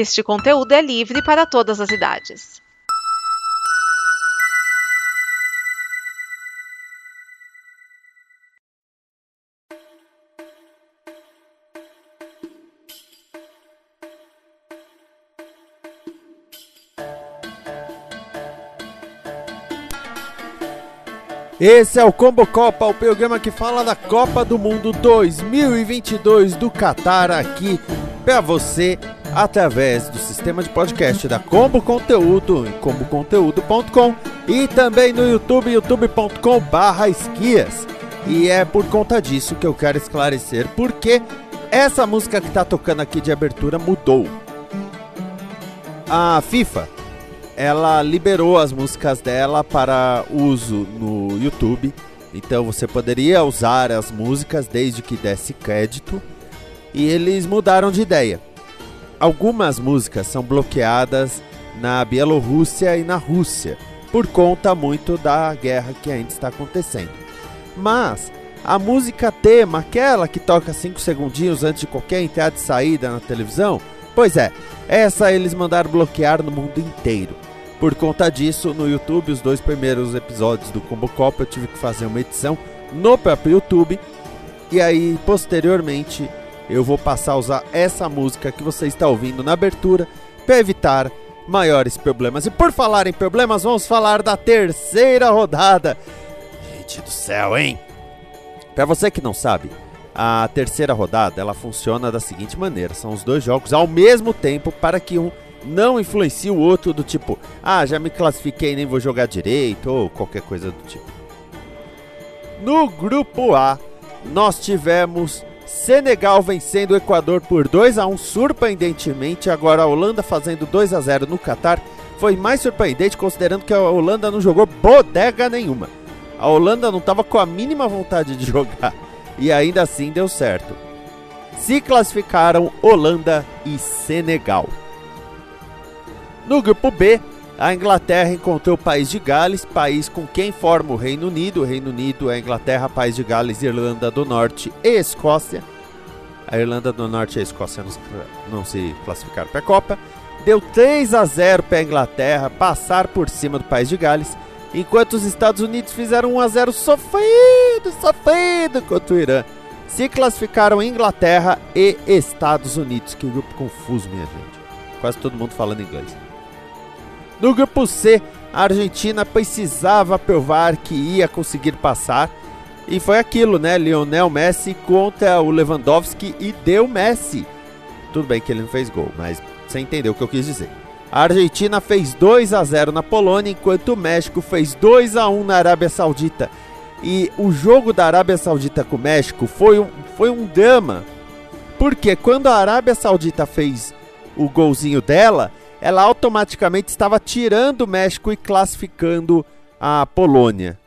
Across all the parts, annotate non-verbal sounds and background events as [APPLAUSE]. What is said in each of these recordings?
Este conteúdo é livre para todas as idades. Esse é o Combo Copa, o programa que fala da Copa do Mundo 2022 do Catar aqui para você através do sistema de podcast da Combo Conteúdo em comboconteúdo.com e também no YouTube youtube.com/esquias. E é por conta disso que eu quero esclarecer porque essa música que está tocando aqui de abertura mudou. A FIFA ela liberou as músicas dela para uso no YouTube. Então você poderia usar as músicas desde que desse crédito. E eles mudaram de ideia. Algumas músicas são bloqueadas na Bielorrússia e na Rússia, por conta muito da guerra que ainda está acontecendo. Mas a música tema, aquela que toca 5 segundinhos antes de qualquer entrada e saída na televisão, pois é, essa eles mandaram bloquear no mundo inteiro. Por conta disso, no YouTube, os dois primeiros episódios do Combo Copa eu tive que fazer uma edição no próprio YouTube. E aí, posteriormente, eu vou passar a usar essa música que você está ouvindo na abertura para evitar maiores problemas. E por falar em problemas, vamos falar da terceira rodada. Gente do céu, hein? Para você que não sabe, a terceira rodada ela funciona da seguinte maneira: são os dois jogos ao mesmo tempo para que um não influencia o outro do tipo, ah, já me classifiquei, nem vou jogar direito, ou qualquer coisa do tipo. No grupo A, nós tivemos Senegal vencendo o Equador por 2 a 1 surpreendentemente, agora a Holanda fazendo 2 a 0 no Catar. Foi mais surpreendente considerando que a Holanda não jogou bodega nenhuma. A Holanda não estava com a mínima vontade de [LAUGHS] jogar e ainda assim deu certo. Se classificaram Holanda e Senegal. No grupo B, a Inglaterra encontrou o país de Gales, país com quem forma o Reino Unido. O Reino Unido é Inglaterra, país de Gales, Irlanda do Norte e Escócia. A Irlanda do Norte e a Escócia não, não se classificaram para a Copa. Deu 3 a 0 para a Inglaterra passar por cima do país de Gales, enquanto os Estados Unidos fizeram 1 a 0 sofrido, sofrido contra o Irã. Se classificaram Inglaterra e Estados Unidos. Que grupo confuso, minha gente. Quase todo mundo falando inglês. No grupo C, a Argentina precisava provar que ia conseguir passar. E foi aquilo, né? Lionel Messi contra o Lewandowski e deu Messi. Tudo bem que ele não fez gol, mas você entendeu o que eu quis dizer. A Argentina fez 2 a 0 na Polônia, enquanto o México fez 2 a 1 na Arábia Saudita. E o jogo da Arábia Saudita com o México foi um, foi um drama. Porque quando a Arábia Saudita fez o golzinho dela, ela automaticamente estava tirando o México e classificando a Polônia.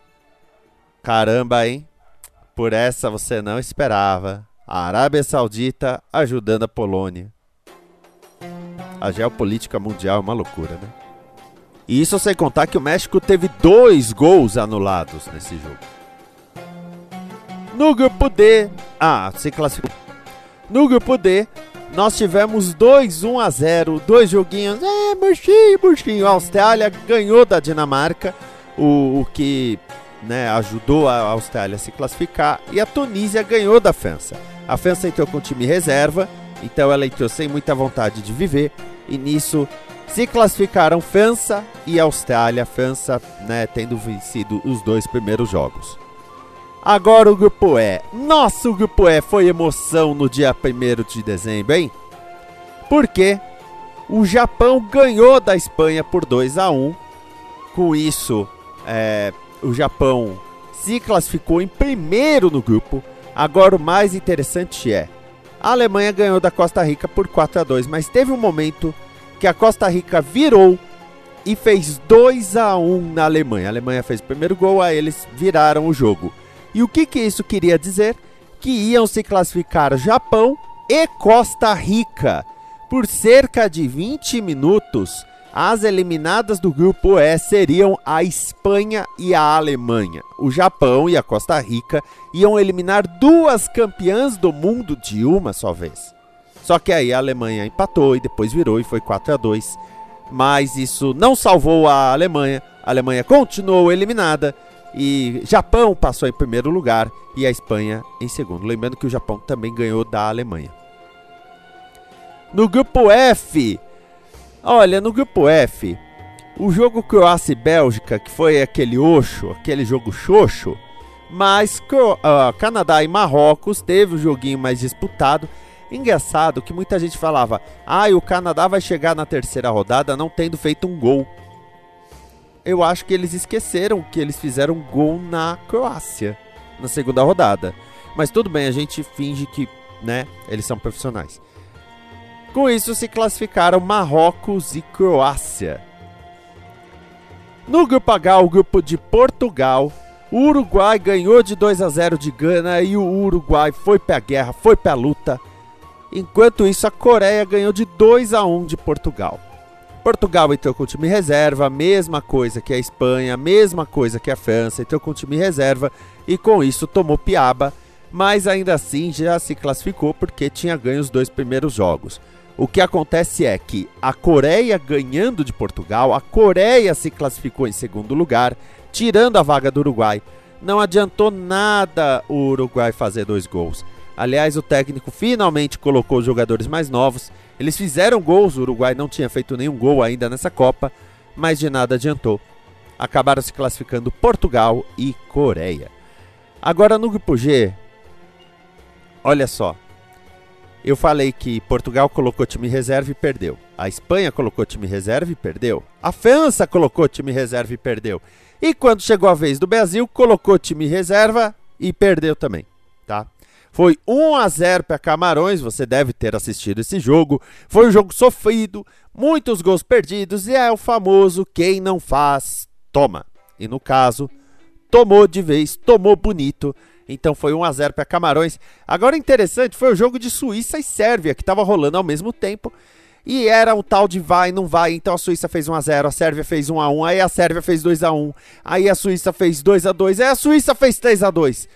Caramba, hein? Por essa você não esperava. A Arábia Saudita ajudando a Polônia. A geopolítica mundial é uma loucura, né? E isso sem contar que o México teve dois gols anulados nesse jogo. No grupo D. Ah, se classificou. No grupo D, nós tivemos 2 1 a 0, dois joguinhos, é, murchinho, murchinho. A Austrália ganhou da Dinamarca, o, o que né, ajudou a Austrália a se classificar, e a Tunísia ganhou da França. A França entrou com time reserva, então ela entrou sem muita vontade de viver, e nisso se classificaram França e Austrália, França né, tendo vencido os dois primeiros jogos. Agora o grupo E. Nosso grupo E foi emoção no dia 1 de dezembro, hein? Porque o Japão ganhou da Espanha por 2 a 1 Com isso, é, o Japão se classificou em primeiro no grupo. Agora o mais interessante é: a Alemanha ganhou da Costa Rica por 4 a 2 mas teve um momento que a Costa Rica virou e fez 2 a 1 na Alemanha. A Alemanha fez o primeiro gol, aí eles viraram o jogo. E o que, que isso queria dizer? Que iam se classificar Japão e Costa Rica. Por cerca de 20 minutos, as eliminadas do grupo E seriam a Espanha e a Alemanha. O Japão e a Costa Rica iam eliminar duas campeãs do mundo de uma só vez. Só que aí a Alemanha empatou e depois virou e foi 4 a 2. Mas isso não salvou a Alemanha. A Alemanha continuou eliminada e Japão passou em primeiro lugar e a Espanha em segundo. Lembrando que o Japão também ganhou da Alemanha. No grupo F, olha, no grupo F, o jogo Croácia e Bélgica, que foi aquele oxo, aquele jogo xoxo, mas uh, Canadá e Marrocos teve o um joguinho mais disputado. Engraçado que muita gente falava: ah, o Canadá vai chegar na terceira rodada não tendo feito um gol eu acho que eles esqueceram que eles fizeram gol na Croácia na segunda rodada. Mas tudo bem, a gente finge que, né, eles são profissionais. Com isso se classificaram Marrocos e Croácia. No grupo H, o grupo de Portugal, o Uruguai ganhou de 2 a 0 de Gana e o Uruguai foi para a guerra, foi para a luta. Enquanto isso, a Coreia ganhou de 2 a 1 de Portugal. Portugal entrou com o time reserva, mesma coisa que a Espanha, mesma coisa que a França, entrou com o time reserva e com isso tomou piaba, mas ainda assim já se classificou porque tinha ganho os dois primeiros jogos. O que acontece é que a Coreia ganhando de Portugal, a Coreia se classificou em segundo lugar, tirando a vaga do Uruguai. Não adiantou nada o Uruguai fazer dois gols. Aliás, o técnico finalmente colocou os jogadores mais novos eles fizeram gols, o Uruguai não tinha feito nenhum gol ainda nessa Copa, mas de nada adiantou. Acabaram se classificando Portugal e Coreia. Agora no grupo G, olha só. Eu falei que Portugal colocou time reserva e perdeu. A Espanha colocou time reserva e perdeu. A França colocou time reserva e perdeu. E quando chegou a vez do Brasil, colocou time reserva e perdeu também, tá? Foi 1 a 0 para Camarões, você deve ter assistido esse jogo. Foi um jogo sofrido, muitos gols perdidos e é o famoso quem não faz, toma. E no caso, tomou de vez, tomou bonito. Então foi 1 a 0 para Camarões. Agora interessante foi o jogo de Suíça e Sérvia que estava rolando ao mesmo tempo. E era um tal de vai, não vai. Então a Suíça fez 1 a 0, a Sérvia fez 1 a 1, aí a Sérvia fez 2 a 1, aí a Suíça fez 2 a 2, aí a Suíça fez 3 a 2.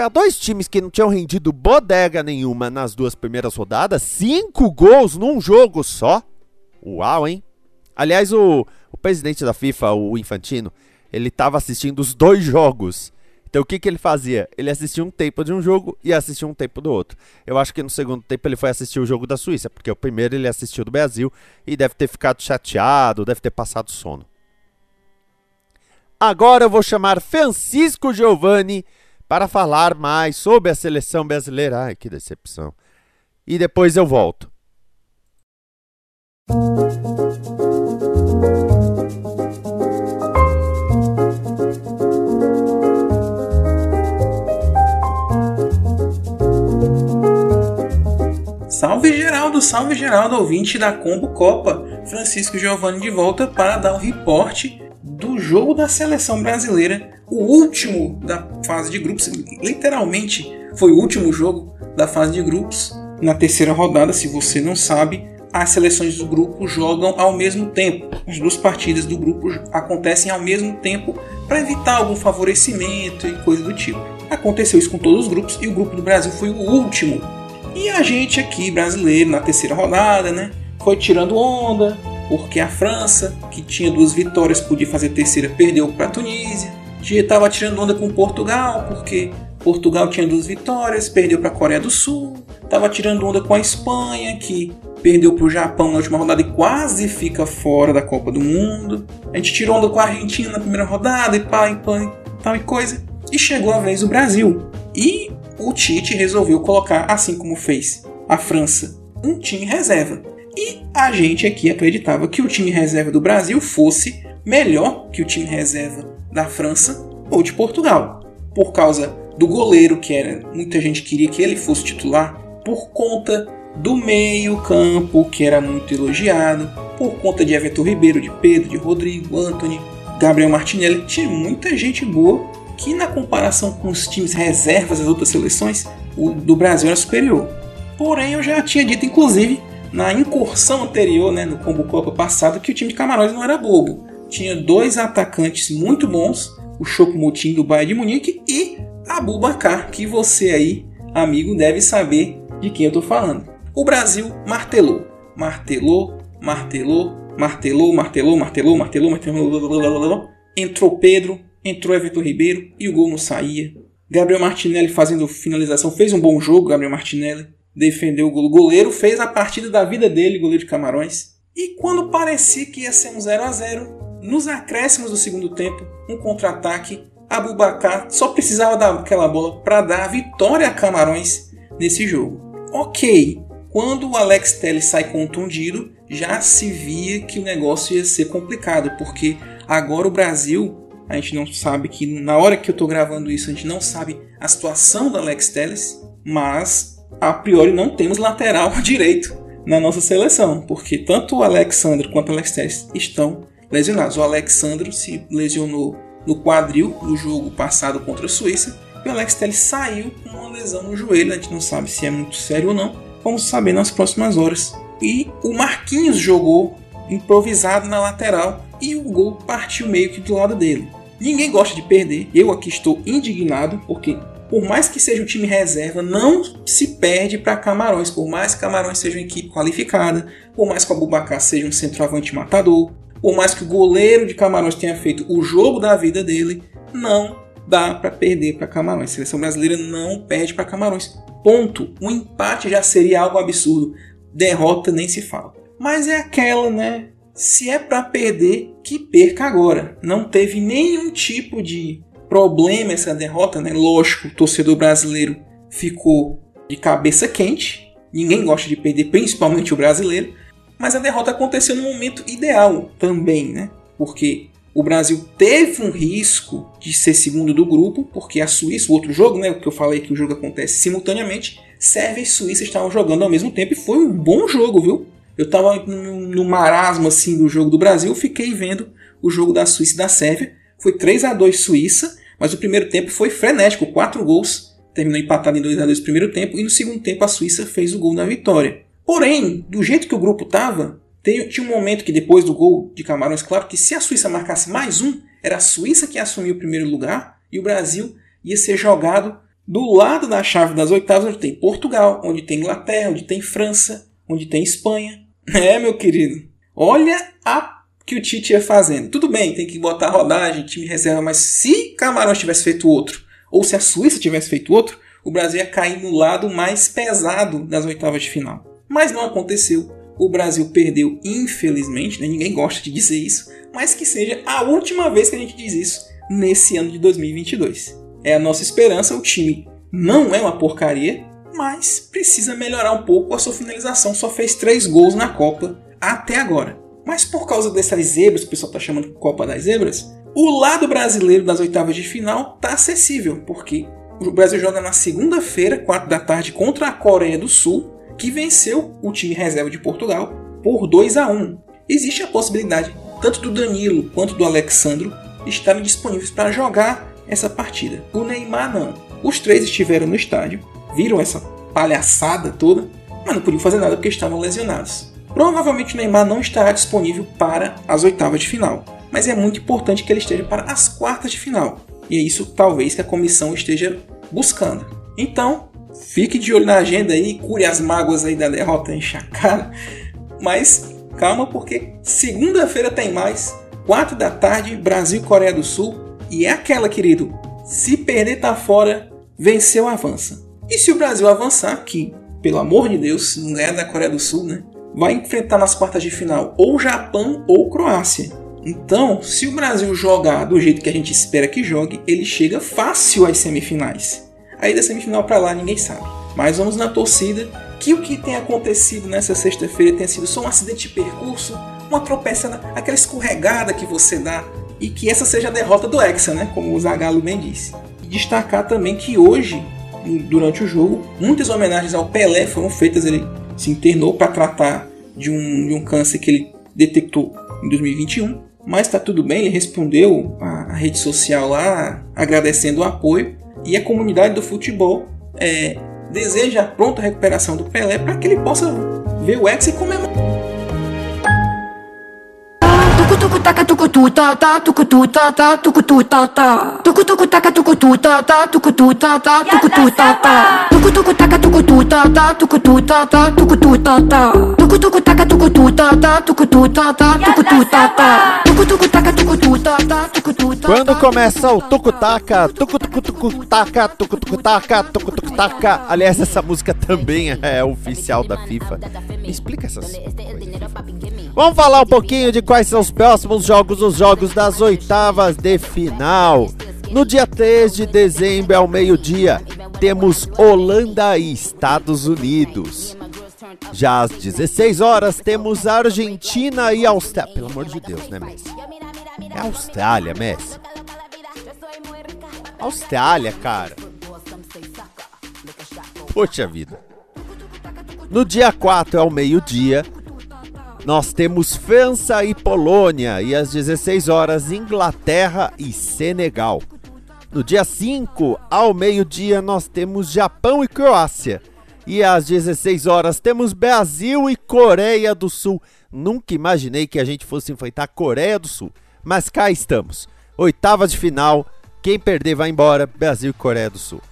Para dois times que não tinham rendido bodega nenhuma nas duas primeiras rodadas, cinco gols num jogo só. Uau, hein? Aliás, o, o presidente da FIFA, o Infantino, ele estava assistindo os dois jogos. Então o que, que ele fazia? Ele assistia um tempo de um jogo e assistia um tempo do outro. Eu acho que no segundo tempo ele foi assistir o jogo da Suíça, porque o primeiro ele assistiu do Brasil e deve ter ficado chateado, deve ter passado sono. Agora eu vou chamar Francisco Giovanni para falar mais sobre a seleção brasileira. Ai, que decepção. E depois eu volto. Salve Geraldo, salve Geraldo, ouvinte da Combo Copa. Francisco Giovanni de volta para dar um reporte do jogo da seleção brasileira o último da fase de grupos, literalmente foi o último jogo da fase de grupos. Na terceira rodada, se você não sabe, as seleções do grupo jogam ao mesmo tempo. As duas partidas do grupo acontecem ao mesmo tempo para evitar algum favorecimento e coisa do tipo. Aconteceu isso com todos os grupos e o grupo do Brasil foi o último. E a gente aqui, brasileiro, na terceira rodada, né, foi tirando onda, porque a França, que tinha duas vitórias, podia fazer terceira, perdeu para a Tunísia estava tirando onda com Portugal, porque Portugal tinha duas vitórias, perdeu para a Coreia do Sul. Estava tirando onda com a Espanha, que perdeu para o Japão na última rodada e quase fica fora da Copa do Mundo. A gente tirou onda com a Argentina na primeira rodada e pá, e pá, e tal e coisa. E chegou a vez do Brasil. E o Tite resolveu colocar, assim como fez a França, um time reserva. E a gente aqui acreditava que o time reserva do Brasil fosse melhor que o time reserva da França ou de Portugal, por causa do goleiro que era muita gente queria que ele fosse titular, por conta do meio-campo que era muito elogiado, por conta de Everton Ribeiro, de Pedro, de Rodrigo, Anthony, Gabriel Martinelli, tinha muita gente boa que na comparação com os times reservas das outras seleções, o do Brasil era superior. Porém, eu já tinha dito, inclusive, na incursão anterior, né, no Combo Copa passado, que o time de Camarões não era bobo tinha dois atacantes muito bons, o Choupo-Moting do Bayern de Munique e Abu Bakar, que você aí, amigo, deve saber de quem eu estou falando. O Brasil martelou, martelou, martelou, martelou, martelou, martelou, martelou, martelou, entrou Pedro, entrou Everton Ribeiro e o gol não saía. Gabriel Martinelli fazendo finalização, fez um bom jogo, Gabriel Martinelli defendeu o gol. O goleiro fez a partida da vida dele, goleiro de Camarões. E quando parecia que ia ser um 0 a 0 nos acréscimos do segundo tempo, um contra-ataque, Abubacar só precisava daquela bola para dar a vitória a Camarões nesse jogo. Ok, quando o Alex Telles sai contundido, já se via que o negócio ia ser complicado, porque agora o Brasil, a gente não sabe que na hora que eu estou gravando isso, a gente não sabe a situação do Alex Telles, mas a priori não temos lateral [LAUGHS] direito na nossa seleção, porque tanto o Alexandre quanto o Alex Telles estão lesionados. O Alexandre se lesionou no quadril no jogo passado contra a Suíça e o Alex Telles saiu com uma lesão no joelho. A gente não sabe se é muito sério ou não. Vamos saber nas próximas horas. E o Marquinhos jogou improvisado na lateral e o gol partiu meio que do lado dele. Ninguém gosta de perder. Eu aqui estou indignado porque por mais que seja um time reserva, não se perde para Camarões. Por mais que Camarões seja uma equipe qualificada, por mais que o Abubacar seja um centroavante matador, por mais que o goleiro de Camarões tenha feito o jogo da vida dele, não dá para perder para Camarões. A seleção brasileira não perde para Camarões. Ponto. Um empate já seria algo absurdo. Derrota nem se fala. Mas é aquela, né? Se é para perder, que perca agora. Não teve nenhum tipo de problema essa derrota, né? Lógico, o torcedor brasileiro ficou de cabeça quente. Ninguém gosta de perder, principalmente o brasileiro. Mas a derrota aconteceu no momento ideal também, né? Porque o Brasil teve um risco de ser segundo do grupo, porque a Suíça, o outro jogo, né, o que eu falei que o jogo acontece simultaneamente, Sérvia e Suíça estavam jogando ao mesmo tempo e foi um bom jogo, viu? Eu estava no marasmo assim do jogo do Brasil, fiquei vendo o jogo da Suíça e da Sérvia. Foi 3 a 2 Suíça, mas o primeiro tempo foi frenético, quatro gols, terminou empatado em 2 a 2 no primeiro tempo e no segundo tempo a Suíça fez o gol da vitória. Porém, do jeito que o grupo estava, tinha um momento que depois do gol de Camarões, claro que se a Suíça marcasse mais um, era a Suíça que assumia o primeiro lugar e o Brasil ia ser jogado do lado da chave das oitavas, onde tem Portugal, onde tem Inglaterra, onde tem França, onde tem Espanha. [LAUGHS] É, meu querido. Olha a que o Tite ia fazendo. Tudo bem, tem que botar rodagem, time reserva, mas se Camarões tivesse feito outro, ou se a Suíça tivesse feito outro, o Brasil ia cair no lado mais pesado das oitavas de final mas não aconteceu. O Brasil perdeu, infelizmente, né? ninguém gosta de dizer isso, mas que seja a última vez que a gente diz isso nesse ano de 2022. É a nossa esperança, o time não é uma porcaria, mas precisa melhorar um pouco a sua finalização. Só fez três gols na Copa até agora. Mas por causa dessas zebras, que o pessoal está chamando de Copa das Zebras, o lado brasileiro das oitavas de final está acessível, porque o Brasil joga na segunda-feira, 4 da tarde, contra a Coreia do Sul, que venceu o time reserva de Portugal por 2 a 1. Existe a possibilidade tanto do Danilo quanto do Alexandro estarem disponíveis para jogar essa partida. O Neymar não. Os três estiveram no estádio, viram essa palhaçada toda, mas não podiam fazer nada porque estavam lesionados. Provavelmente o Neymar não estará disponível para as oitavas de final, mas é muito importante que ele esteja para as quartas de final. E é isso talvez que a comissão esteja buscando. Então, Fique de olho na agenda aí, cure as mágoas aí da derrota em Chacala. Mas calma, porque segunda-feira tem mais. 4 da tarde, Brasil Coreia do Sul. E é aquela, querido. Se perder tá fora, venceu avança. E se o Brasil avançar, que, pelo amor de Deus, não é da Coreia do Sul, né? Vai enfrentar nas quartas de final ou Japão ou Croácia. Então, se o Brasil jogar do jeito que a gente espera que jogue, ele chega fácil às semifinais. Aí da semifinal para lá ninguém sabe. Mas vamos na torcida que o que tem acontecido nessa sexta-feira tenha sido só um acidente de percurso, uma tropeçada, aquela escorregada que você dá e que essa seja a derrota do Hexa, né? Como o Zagallo bem disse. E destacar também que hoje, durante o jogo, muitas homenagens ao Pelé foram feitas. Ele se internou para tratar de um, de um câncer que ele detectou em 2021. Mas está tudo bem, ele respondeu a, a rede social lá agradecendo o apoio e a comunidade do futebol é, deseja a pronta recuperação do Pelé para que ele possa ver o Hexa e comemorar. Tucutu tá tá tucutu tá tá tucutu tá tá tucutu taca tucutu tá tá tucutu tá tá tucutu tá tá tucutu taca tucutu tá tá tucutu tá tá tucutu tá tá tucutu taca tucutu tá tá tucutu tá tá tucutu tá tá tucutu taca tucutu tá tá tucutu tá Quando começa o tucutaca, tucutucutaca, tucutucutaca, tucutucutaca. Aliás, essa música também é oficial da FIFA. Me explica essas coisas. Vamos falar um pouquinho de quais são os próximos jogos, os jogos das oitavas de final. No dia 3 de dezembro, ao meio-dia, temos Holanda e Estados Unidos. Já às 16 horas, temos Argentina e Austrália. Pelo amor de Deus, né, Messi? É Austrália, Messi. Austrália, cara. Poxa vida. No dia 4 ao meio-dia, nós temos França e Polônia e às 16 horas Inglaterra e Senegal. No dia 5 ao meio-dia nós temos Japão e Croácia. E às 16 horas temos Brasil e Coreia do Sul. Nunca imaginei que a gente fosse enfrentar Coreia do Sul, mas cá estamos. Oitavas de final, quem perder vai embora, Brasil e Coreia do Sul.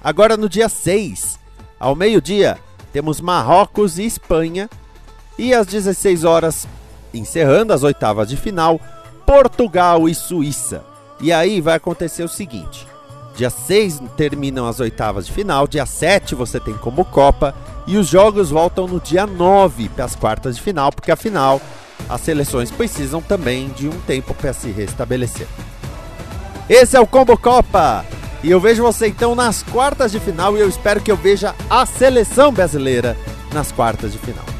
Agora no dia 6, ao meio-dia, temos Marrocos e Espanha. E às 16 horas, encerrando as oitavas de final, Portugal e Suíça. E aí vai acontecer o seguinte: dia 6 terminam as oitavas de final, dia 7 você tem como Copa, e os jogos voltam no dia 9 para as quartas de final, porque afinal as seleções precisam também de um tempo para se restabelecer. Esse é o Combo Copa! E eu vejo você então nas quartas de final e eu espero que eu veja a seleção brasileira nas quartas de final.